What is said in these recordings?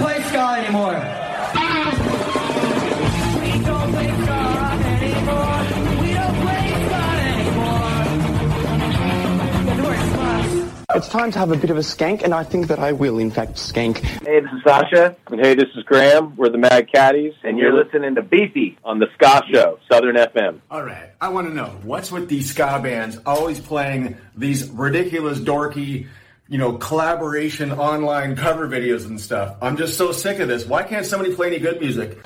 ska? We don't play ska anymore. It's time to have a bit of a skank, and I think that I will, in fact, skank. Hey, this is Sasha. And hey, this is Graham. We're the Mad Caddies, and you're listening to Beefy on the Ska Show, Southern FM. All right, I want to know what's with these ska bands always playing these ridiculous, dorky, you know, collaboration online cover videos and stuff. I'm just so sick of this. Why can't somebody play any good music?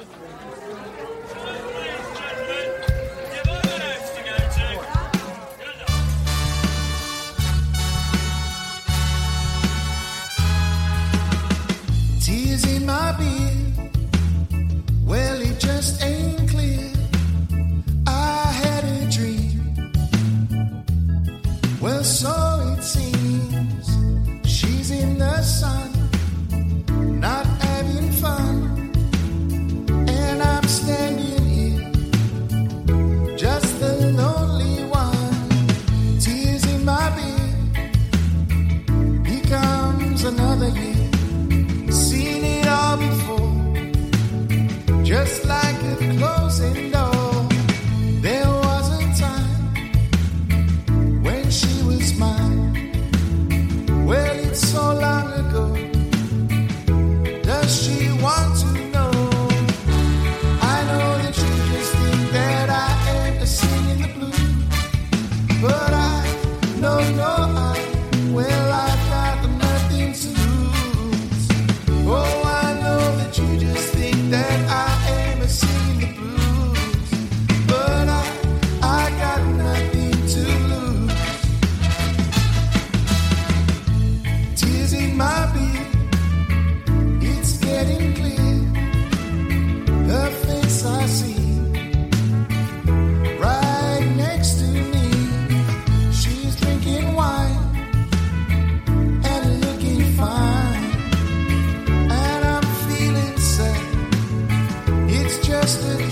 Just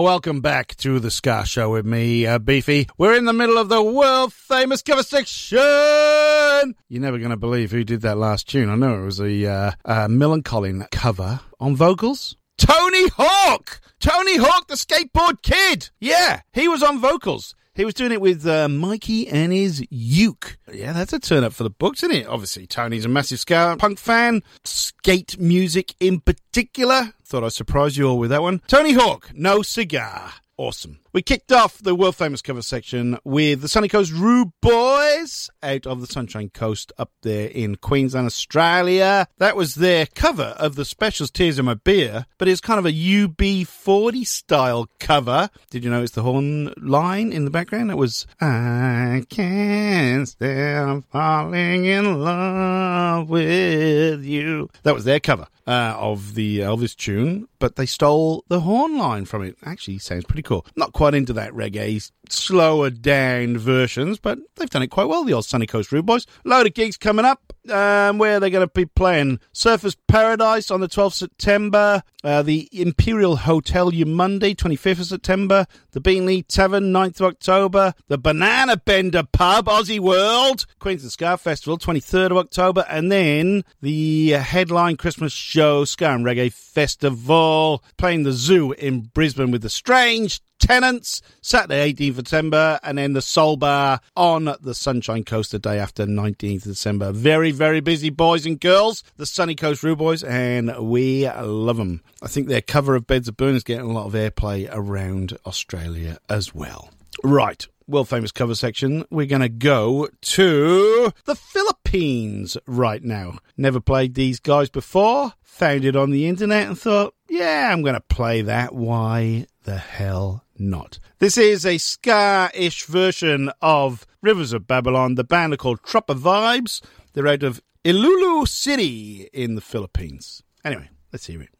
Welcome back to the Ska Show with me, uh, Beefy. We're in the middle of the world famous cover section. You're never going to believe who did that last tune. I know it was a uh, uh, cover on vocals. Tony Hawk! Tony Hawk, the skateboard kid! Yeah, he was on vocals. He was doing it with uh, Mikey and his uke. Yeah, that's a turn up for the books, isn't it? Obviously, Tony's a massive ska punk fan. Skate music in particular. Thought I'd surprise you all with that one. Tony Hawk, no cigar. Awesome. We kicked off the world famous cover section with the Sunny Coast Rude Boys out of the Sunshine Coast up there in Queensland, Australia. That was their cover of the Specials Tears in My Beer, but it's kind of a UB40 style cover. Did you notice the horn line in the background? It was I can't stop falling in love with you. That was their cover uh, of the Elvis tune, but they stole the horn line from it. Actually, sounds pretty cool. Not quite into that reggae, slower down versions, but they've done it quite well, the old Sunny Coast Rude Boys. Load of gigs coming up, um, where they're going to be playing Surfers Paradise on the 12th September, uh, the Imperial Hotel Eumundi, 25th of September, the Beenleigh Tavern, 9th of October, the Banana Bender Pub, Aussie World, Queensland Ska Festival, 23rd of October, and then the headline Christmas show, Ska and Reggae Festival, playing the Zoo in Brisbane with the Strange Tenants, Saturday 18th of September, and then the Soul Bar on the Sunshine Coast the day after 19th of December. Very, very busy boys and girls, the Sunny Coast Rude Boys, and we love them. I think their cover of Beds of Burn is getting a lot of airplay around Australia as well. Right. World famous cover section. We're going to go to the Philippines right now. Never played these guys before. Found it on the internet and thought, yeah, I'm going to play that. Why the hell not? This is a ska ish version of Rivers of Babylon. The band are called Tropa Vibes. They're out of Iloilo City in the Philippines. Anyway, let's hear it.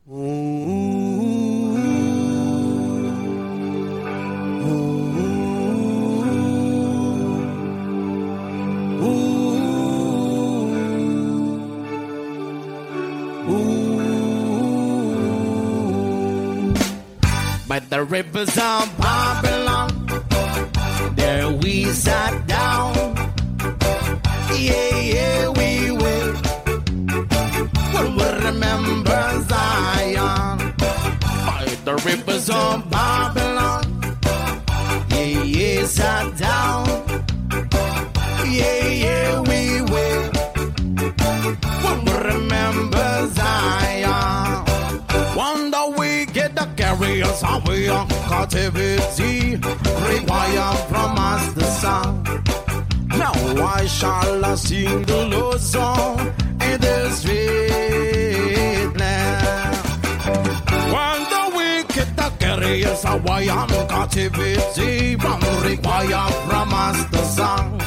By the rivers of Babylon, there we sat down. Yeah, yeah, we will. We'll remember Zion. By the rivers of Babylon, yeah, yeah, sat down. Yeah, yeah, we will. We'll remember Zion. Wonder we get the carriers away on captivity. Require from us the song. Now why shall I sing the Lord's song in the street now? Wonder we get the carriers away on captivity. From require from us the song.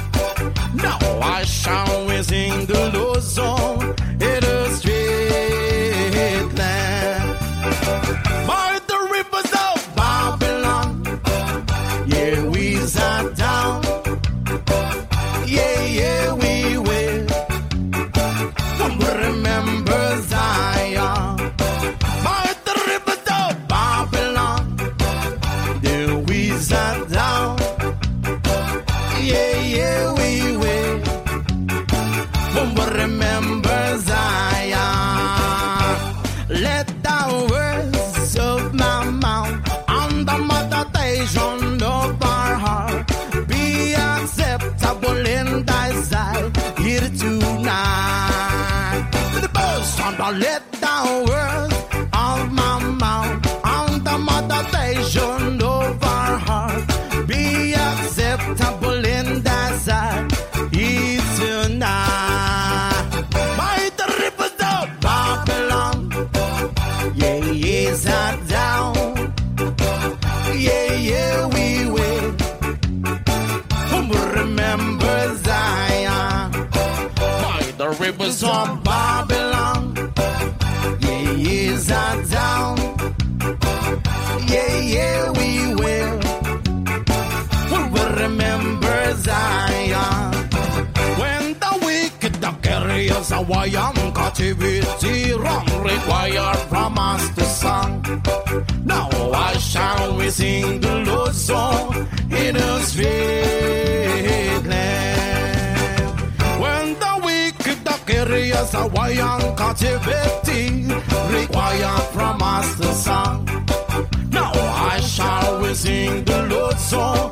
Now why shall sing the Lord's song of Babylon. Yeah, yeah, sat down. Yeah, yeah, we will. We will Remember Zion when the wicked the carriers away on captivity wrong require from us the song. Now why shall we sing the Lord's song in a street land? Carriers away on captivity require from us the song. Now I shall we sing the Lord's song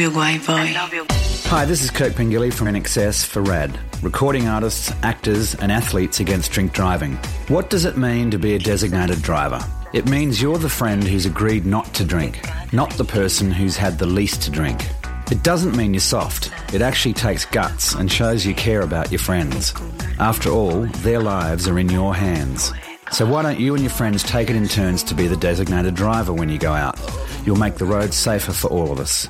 I love you, white boy. Hi, this is Kirk Pengilly from INXS for RAD, recording artists, actors, and athletes against drink driving. What does it mean to be a designated driver? It means you're the friend who's agreed not to drink, not the person who's had the least to drink. It doesn't mean you're soft. It actually takes guts and shows you care about your friends. After all, their lives are in your hands. So why don't you and your friends take it in turns to be the designated driver when you go out? You'll make the road safer for all of us.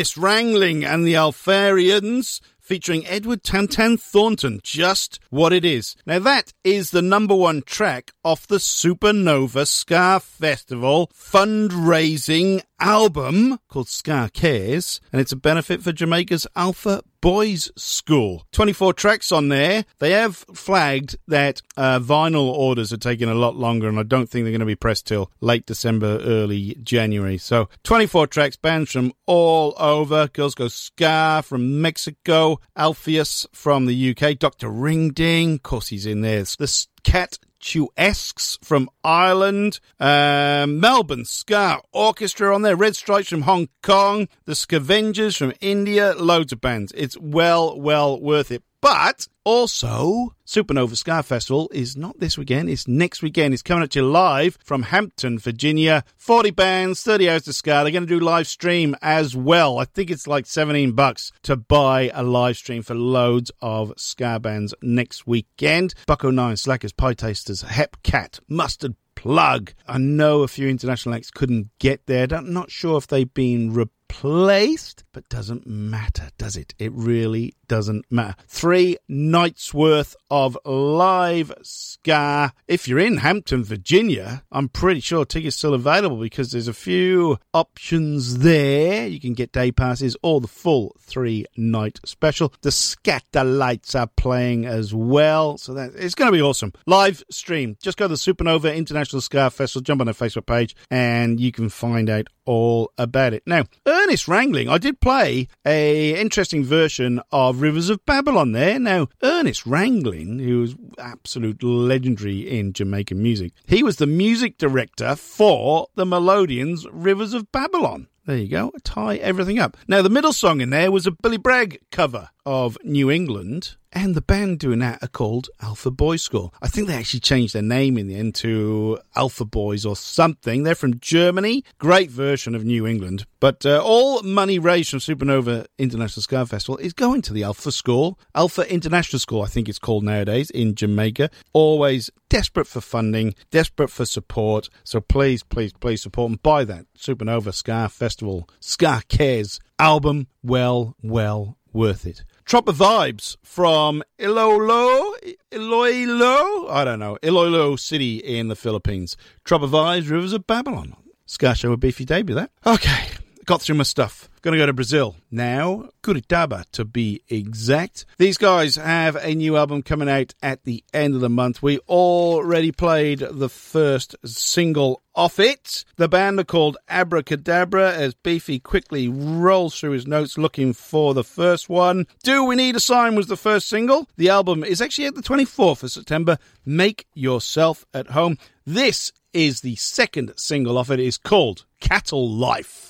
Ranglin and the Alpharians featuring Edward Tantan Thornton, just what it is. Now that is the number one track off the Supernova Ska Festival fundraising album called Ska Cares, and it's a benefit for Jamaica's Alpha Boys School. 24 tracks on there. They have flagged that uh, vinyl orders are taking a lot longer, and I don't think they're going to be pressed till late December, early January. So 24 tracks, bands from all over. Girls Go Ska from Mexico, Alpheus from the UK, Dr. Ring Ding, of course he's in there. The Cat Tuesques from Ireland, um, Melbourne Ska Orchestra on there, Red Stripes from Hong Kong, the Scavengers from India, loads of bands. It's well, well worth it. But also, Supernova Ska Festival is not this weekend, it's next weekend. It's coming at you live from Hampton, Virginia. 40 bands, 30 hours to Ska. They're going to do live stream as well. I think it's like 17 bucks to buy a live stream for loads of Ska bands next weekend. Buck-O-Nine, Slackers, Pietasters, Hep Cat, Mustard Plug. I know a few international acts couldn't get there. I'm not sure if they've been replaced, but doesn't matter, does it? It really doesn't matter. Three nights worth of live ska. If you're in Hampton, Virginia, I'm pretty sure tickets still available because there's a few options there. You can get day passes or the full three night special. The Skatalites are playing as well, so that it's going to be awesome. Live stream. Just go to the Supernova International Ska Festival, jump on their Facebook page, and you can find out all about it. Now, Ernest Ranglin, I did play a interesting version of Rivers of Babylon there. Now, Ernest Ranglin, who was absolute legendary in Jamaican music, he was the music director for the Melodians' Rivers of Babylon. There you go. Tie everything up. Now, the middle song in there was a Billy Bragg cover of New England, and the band doing that are called Alpha Boys School. I think they actually changed their name in the end to Alpha Boys or something. They're from Germany. Great version of New England. But uh, all money raised from Supernova International Ska Festival is going to the Alpha School, Alpha International School, I think it's called nowadays, in Jamaica. Always desperate for funding, desperate for support. So please, please, please support and buy that Supernova Ska Festival Ska Cares album. Well, well worth it. Tropa Vibes from Iloilo, Iloilo, I don't know, Iloilo City in the Philippines. Tropa Vibes, Rivers of Babylon. Ska Show with Beefy debut that. Okay, got through my stuff. Gonna go to Brazil now, Curitiba to be exact. These guys have a new album coming out at the end of the month. We already played the first single off it. The band are called Abraskadabra as Beefy quickly rolls through his notes looking for the first one. Do We Need a Sign was the first single. The album is actually at the 24th of September. Make Yourself at Home. This is the second single off it. It is called Cattle Life.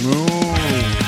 Honestly,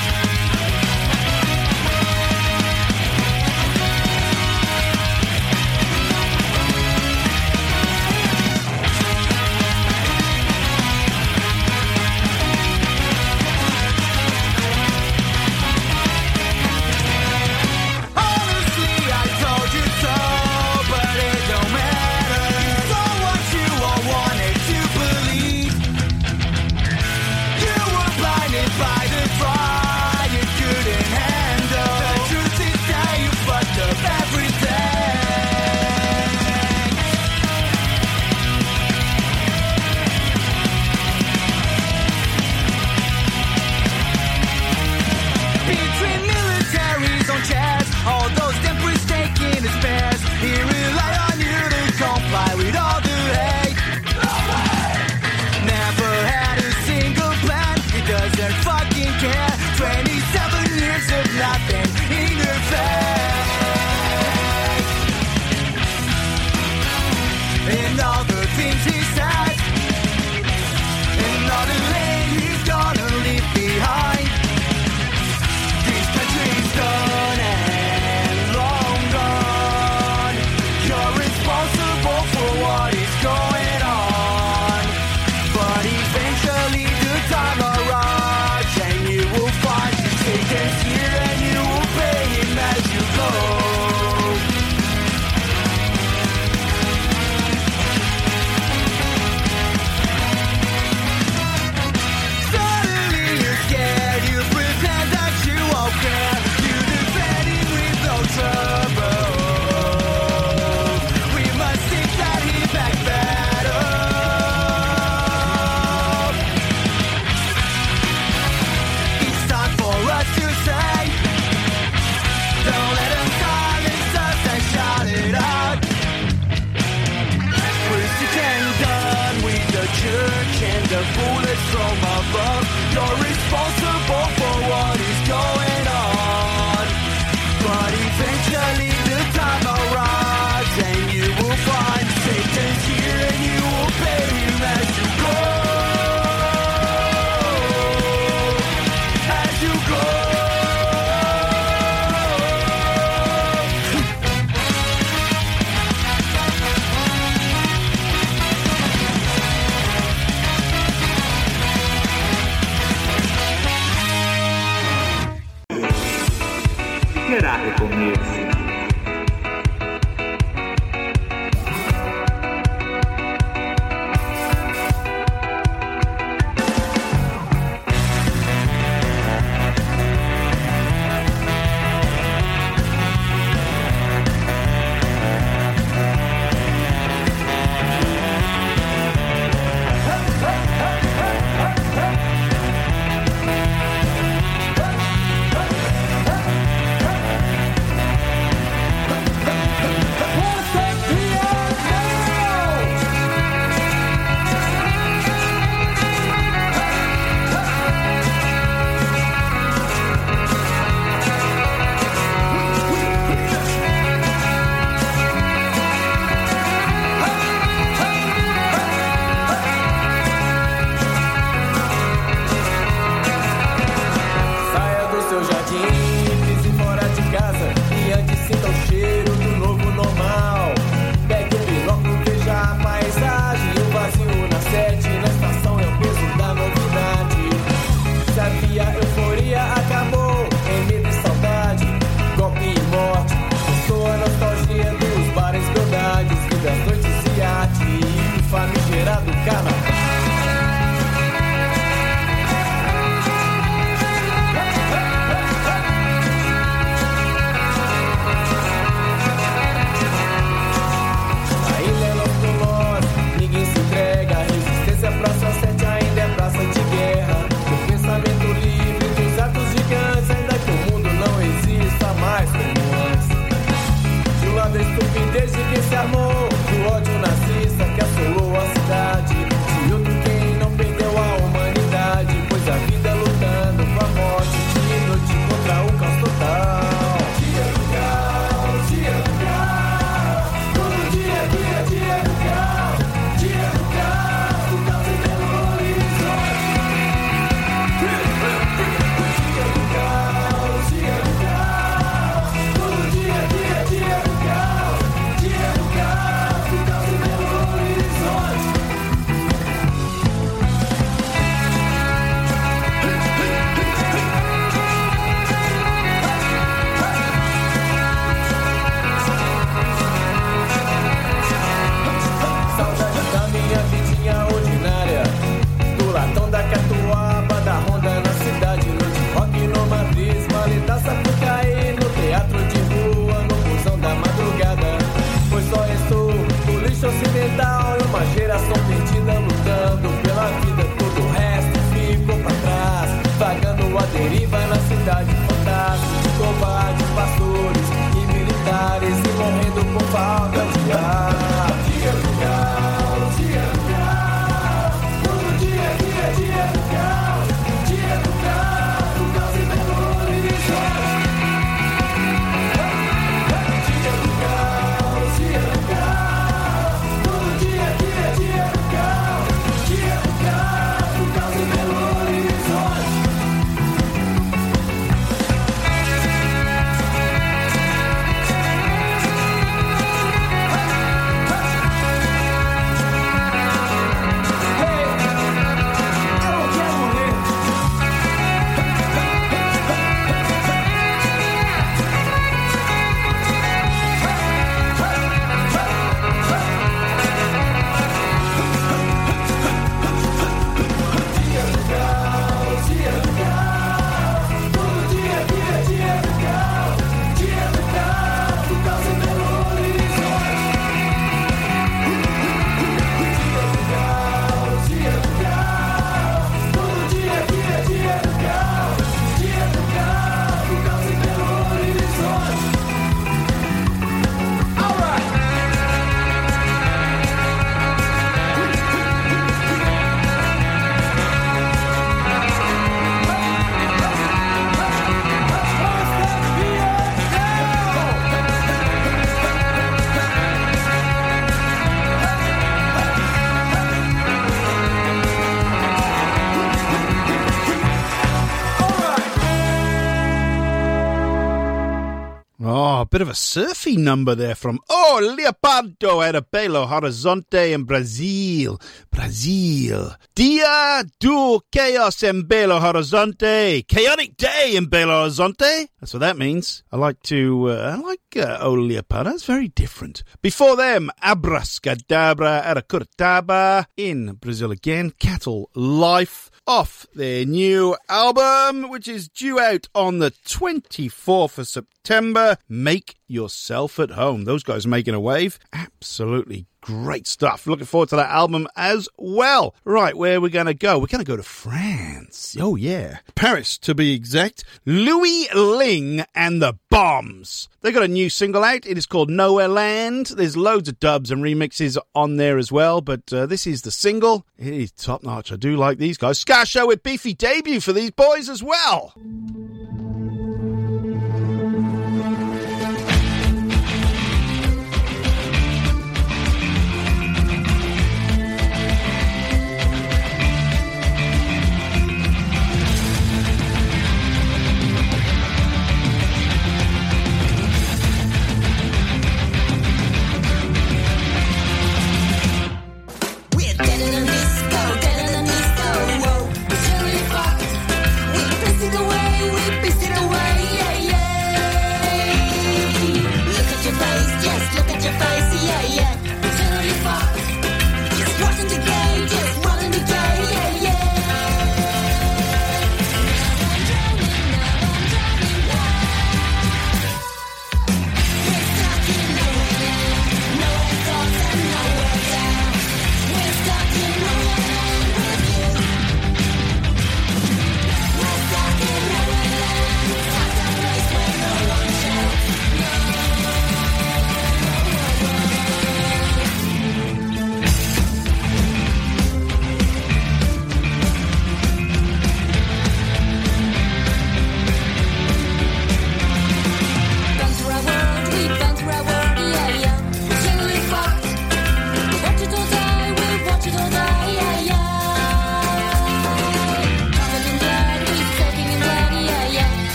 bit of a surfy number there from Oh Leopardo of Belo Horizonte in Brazil. Brazil. Dia do chaos in Belo Horizonte. Chaotic day in Belo Horizonte. That's what that means. I like to, uh, I like uh, Oh Leopardo. It's very different. Before them, Abraskadabra of Curitiba in Brazil again. Cattle Life off their new album, which is due out on the 24th of September. Make yourself at home. Those guys are making a wave. Absolutely great stuff. Looking forward to that album as well. Right, where are we going to go? We're going to go to France. Oh, yeah. Paris, to be exact. Louis Lingg and the Bombs. They got a new single out. It is called Nowhere Land. There's loads of dubs and remixes on there as well, but uh, this is the single. It is top notch. I do like these guys. Ska Show with Beefy debut for these boys as well.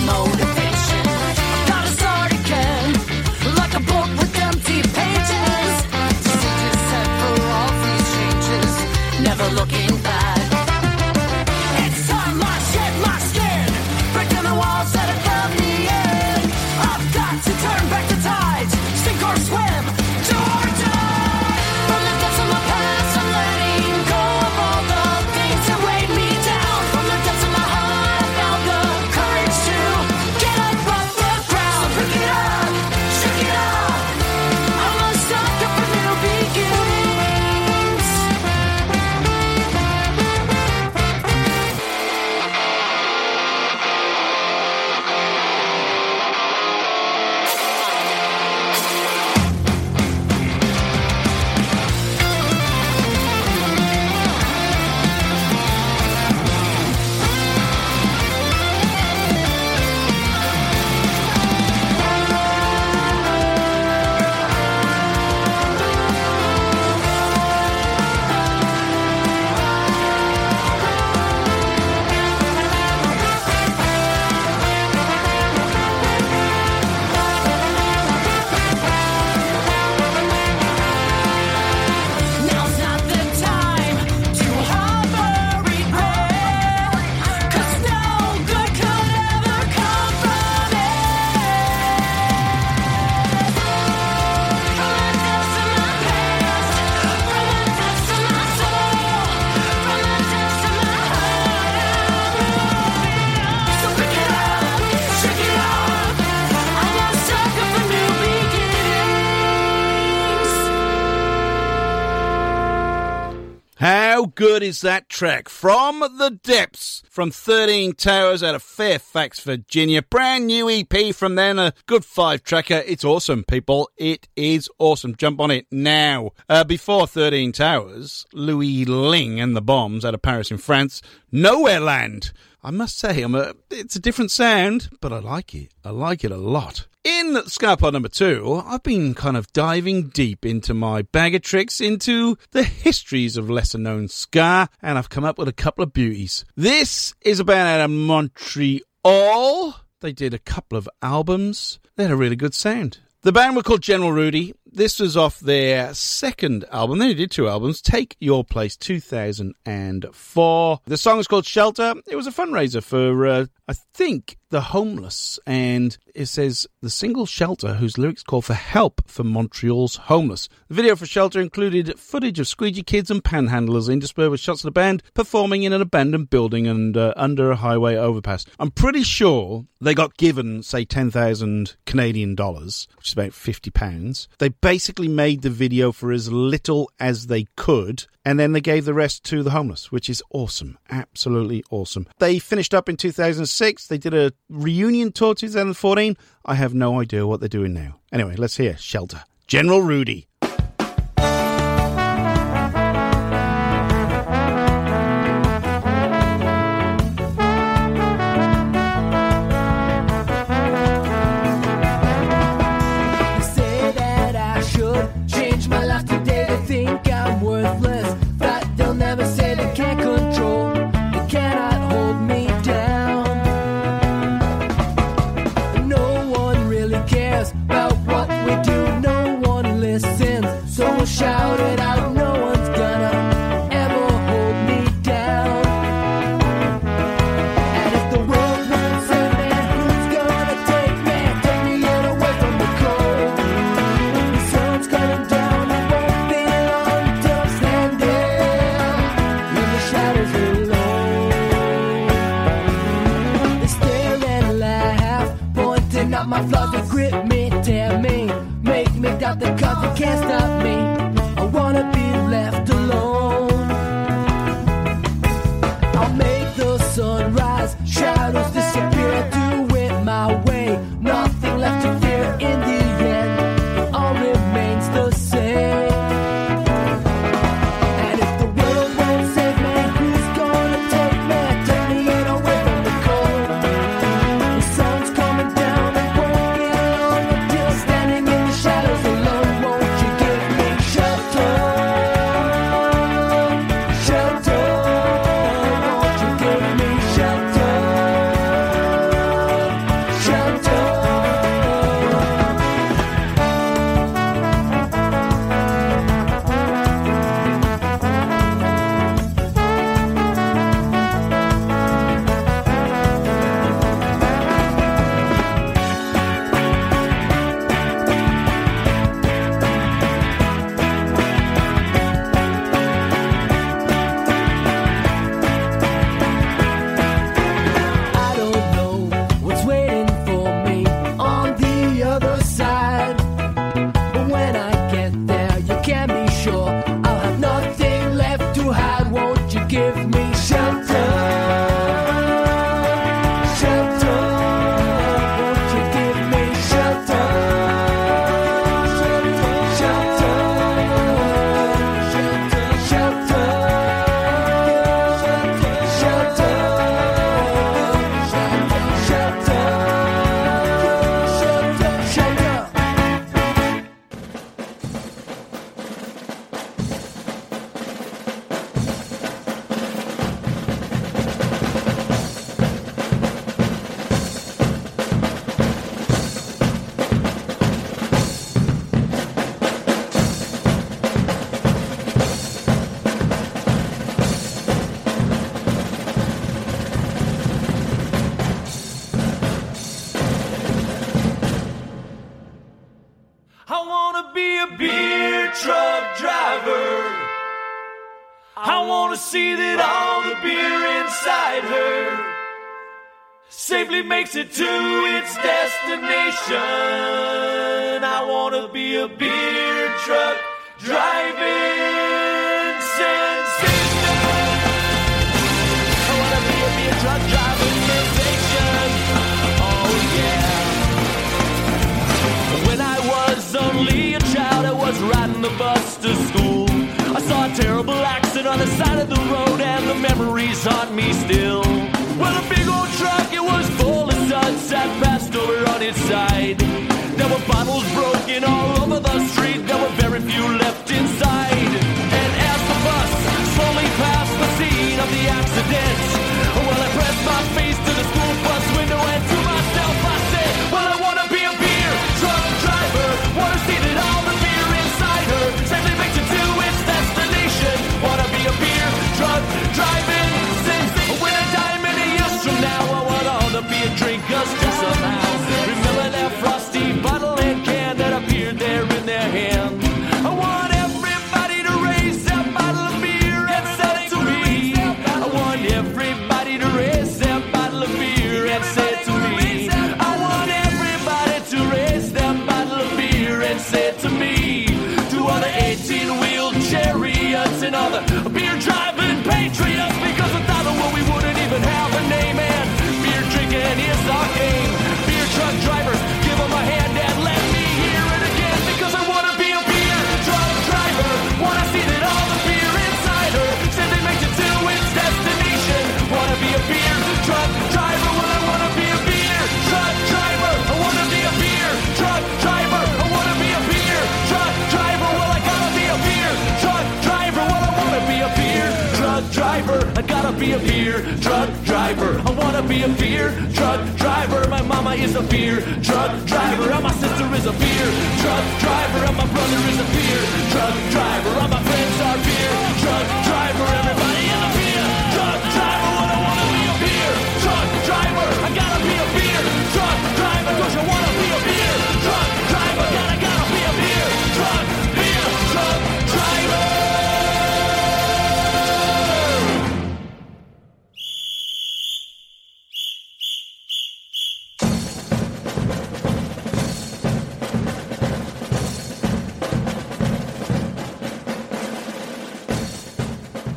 No. How good is that track? From the Depths, from 13 Towers out of Fairfax, Virginia. Brand new EP from then, a good five tracker. It's awesome, people. It is awesome. Jump on it now. Uh, before 13 Towers, Louis Lingg and the Bombs out of Paris in France. Nowhere Land. I must say, I'm a, it's a different sound, but I like it. I like it a lot. In SkaPod number two, I've been kind of diving deep into my bag of tricks into the histories of lesser known ska, and I've come up with a couple of beauties. This is a band out of Montreal. They did a couple of albums. They had a really good sound. The band were called General Rudie. This was off their second album. They did two albums, Take Your Place 2004. The song is called Shelter. It was a fundraiser for, uh, I think, the homeless. And it says the single Shelter, whose lyrics call for help for Montreal's homeless. The video for Shelter included footage of squeegee kids and panhandlers interspersed with shots of the band performing in an abandoned building and uh, under a highway overpass. I'm pretty sure they got given, say, 10,000 Canadian dollars, which is about 50 pounds. They basically made the video for as little as they could, and then they gave the rest to the homeless, which is awesome. Absolutely awesome. They finished up in 2006. They did a reunion tour 2014. I have no idea what they're doing now. Anyway, let's hear Shelter. General Rudie.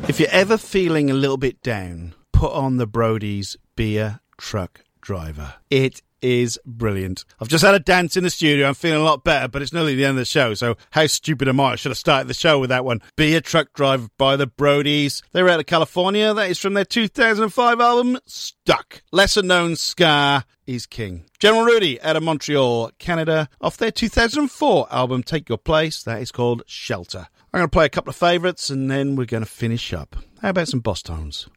If you're ever feeling a little bit down, put on the Brodys Beer Truck Driver. It is brilliant. I've just had a dance in the studio. I'm feeling a lot better, but it's nearly the end of the show. So how stupid am I? I should have started the show with that one. Be a truck driver by the Brodys. They're out of California. That is from their 2005 album Stuck. Lesser known Ska is King. General Rudie out of Montreal, Canada, off their 2004 album Take Your Place. That is called Shelter. I'm going to play a couple of favourites and then we're going to finish up. How about some Bosstones?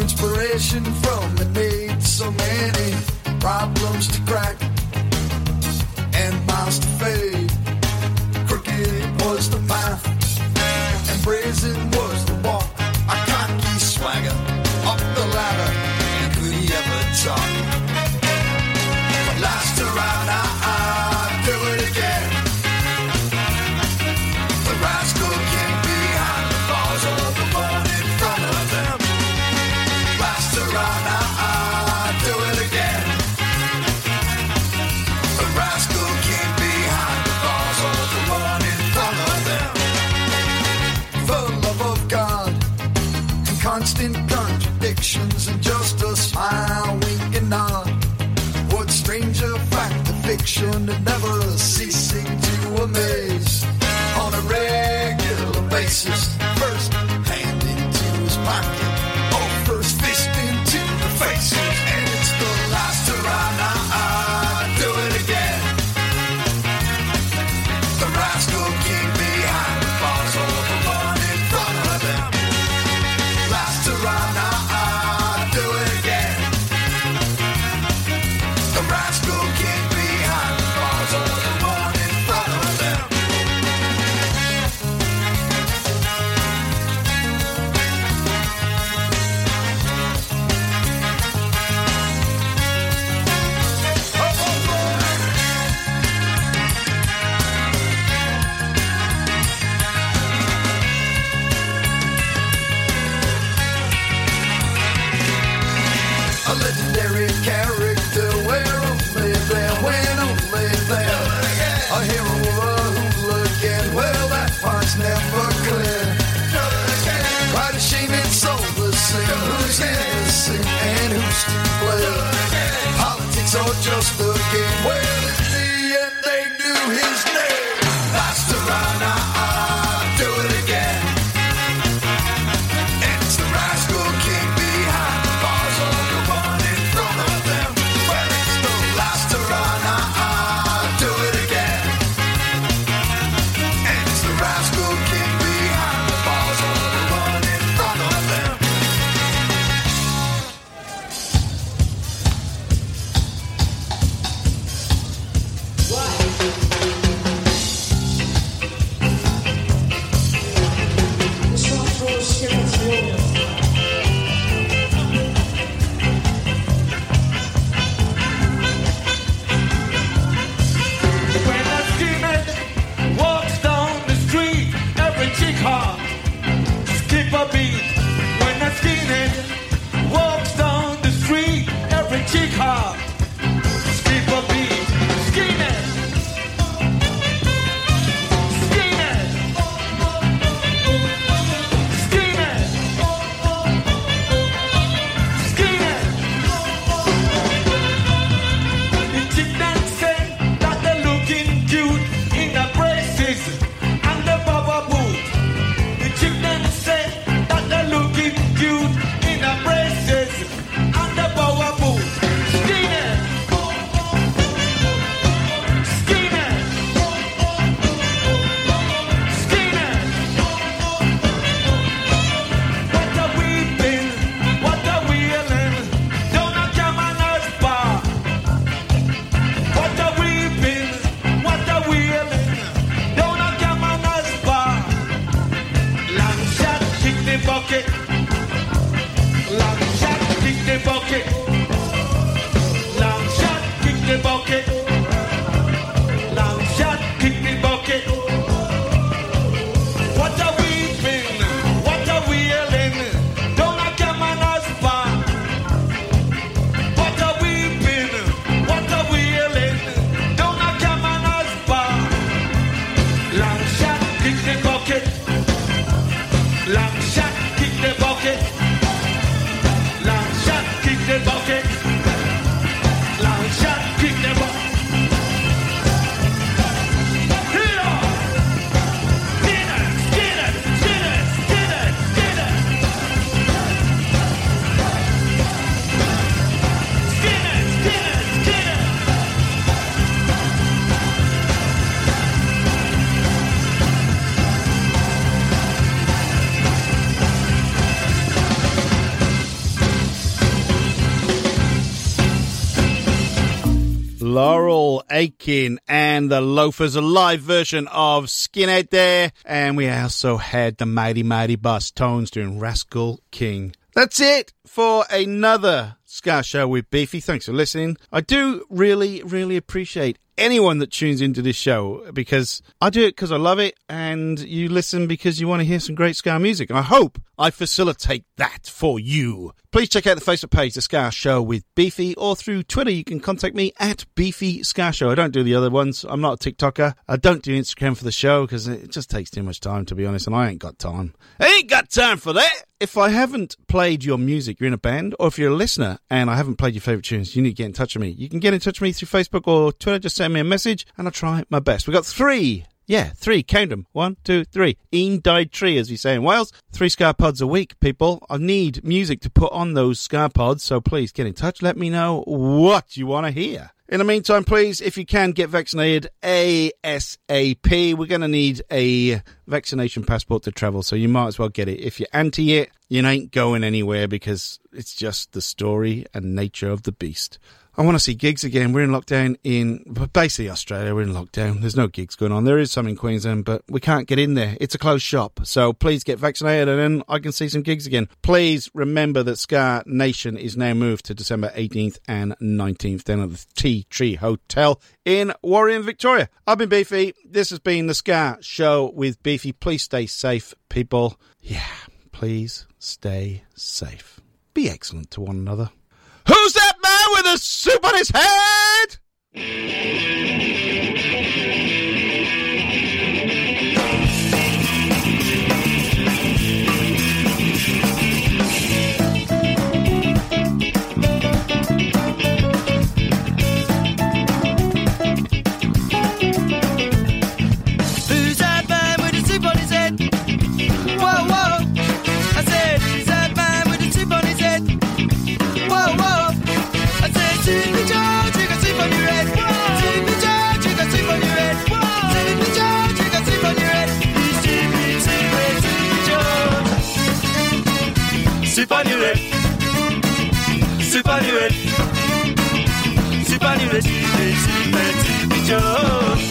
inspiration from the need so many problems to crack and miles to fade. Crooked was the path, and brazen was 杰克。Laurel Aitken and the Loafers, a live version of Skinhead there. And we also had the Mighty Mighty Bosstones doing Rascal King. That's it for another Ska Show with Beefy. Thanks for listening. I do really, really appreciate anyone that tunes into this show because I do it because I love it and you listen because you want to hear some great Ska music. I hope I facilitate that for you. Please check out the Facebook page, The Ska Show with Beefy, or through Twitter. You can contact me at Beefy Ska Show. I don't do the other ones. I'm not a TikToker. I don't do Instagram for the show because it just takes too much time, to be honest, and I ain't got time. I ain't got time for that. If I haven't played your music, you're in a band, or if you're a listener and I haven't played your favourite tunes, you need to get in touch with me. You can get in touch with me through Facebook or Twitter. Just send me a message and I'll try my best. We've got three yeah, three. Count them. One, two, three. Een died tree, as we say in Wales. Three SkaPods a week, people. I need music to put on those SkaPods, so please get in touch. Let me know what you want to hear. In the meantime, please, if you can, get vaccinated ASAP. We're going to need a vaccination passport to travel, so you might as well get it. If you're anti it, you ain't going anywhere because it's just the story and nature of the beast. I want to see gigs again. We're in lockdown in basically Australia. We're in lockdown. There's no gigs going on. There is some in Queensland, but we can't get in there. It's a closed shop. So please get vaccinated and then I can see some gigs again. Please remember that Ska Nation is now moved to December 18th and 19th down at the Tea Tree Hotel in Warren, Victoria. I've been Beefy. This has been the Ska Show with Beefy. Please stay safe, people. Yeah, please stay safe. Be excellent to one another. Who's that man with a soup on his head? Soup on your head. Soup on your head. Soup on your head, stupid, stupid, stupid George.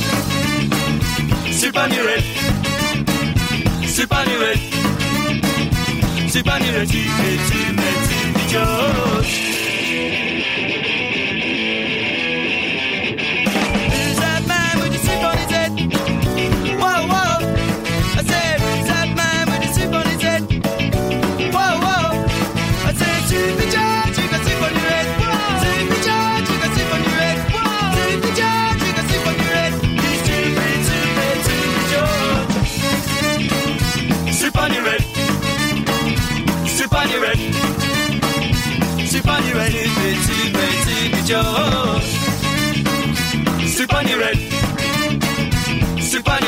Soup on your head. Stupid George. Soup on your head. Soup on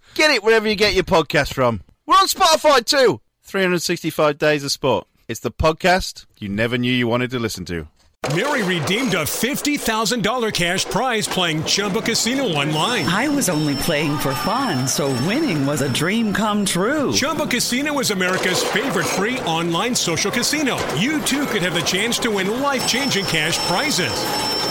Get it wherever you get your podcast from. We're on Spotify too. 365 Days of Sport. It's the podcast you never knew you wanted to listen to. Mary redeemed a $50,000 cash prize playing Chumba Casino online. I was only playing for fun, so winning was a dream come true. Chumba Casino is America's favorite free online social casino. You too could have the chance to win life changing cash prizes.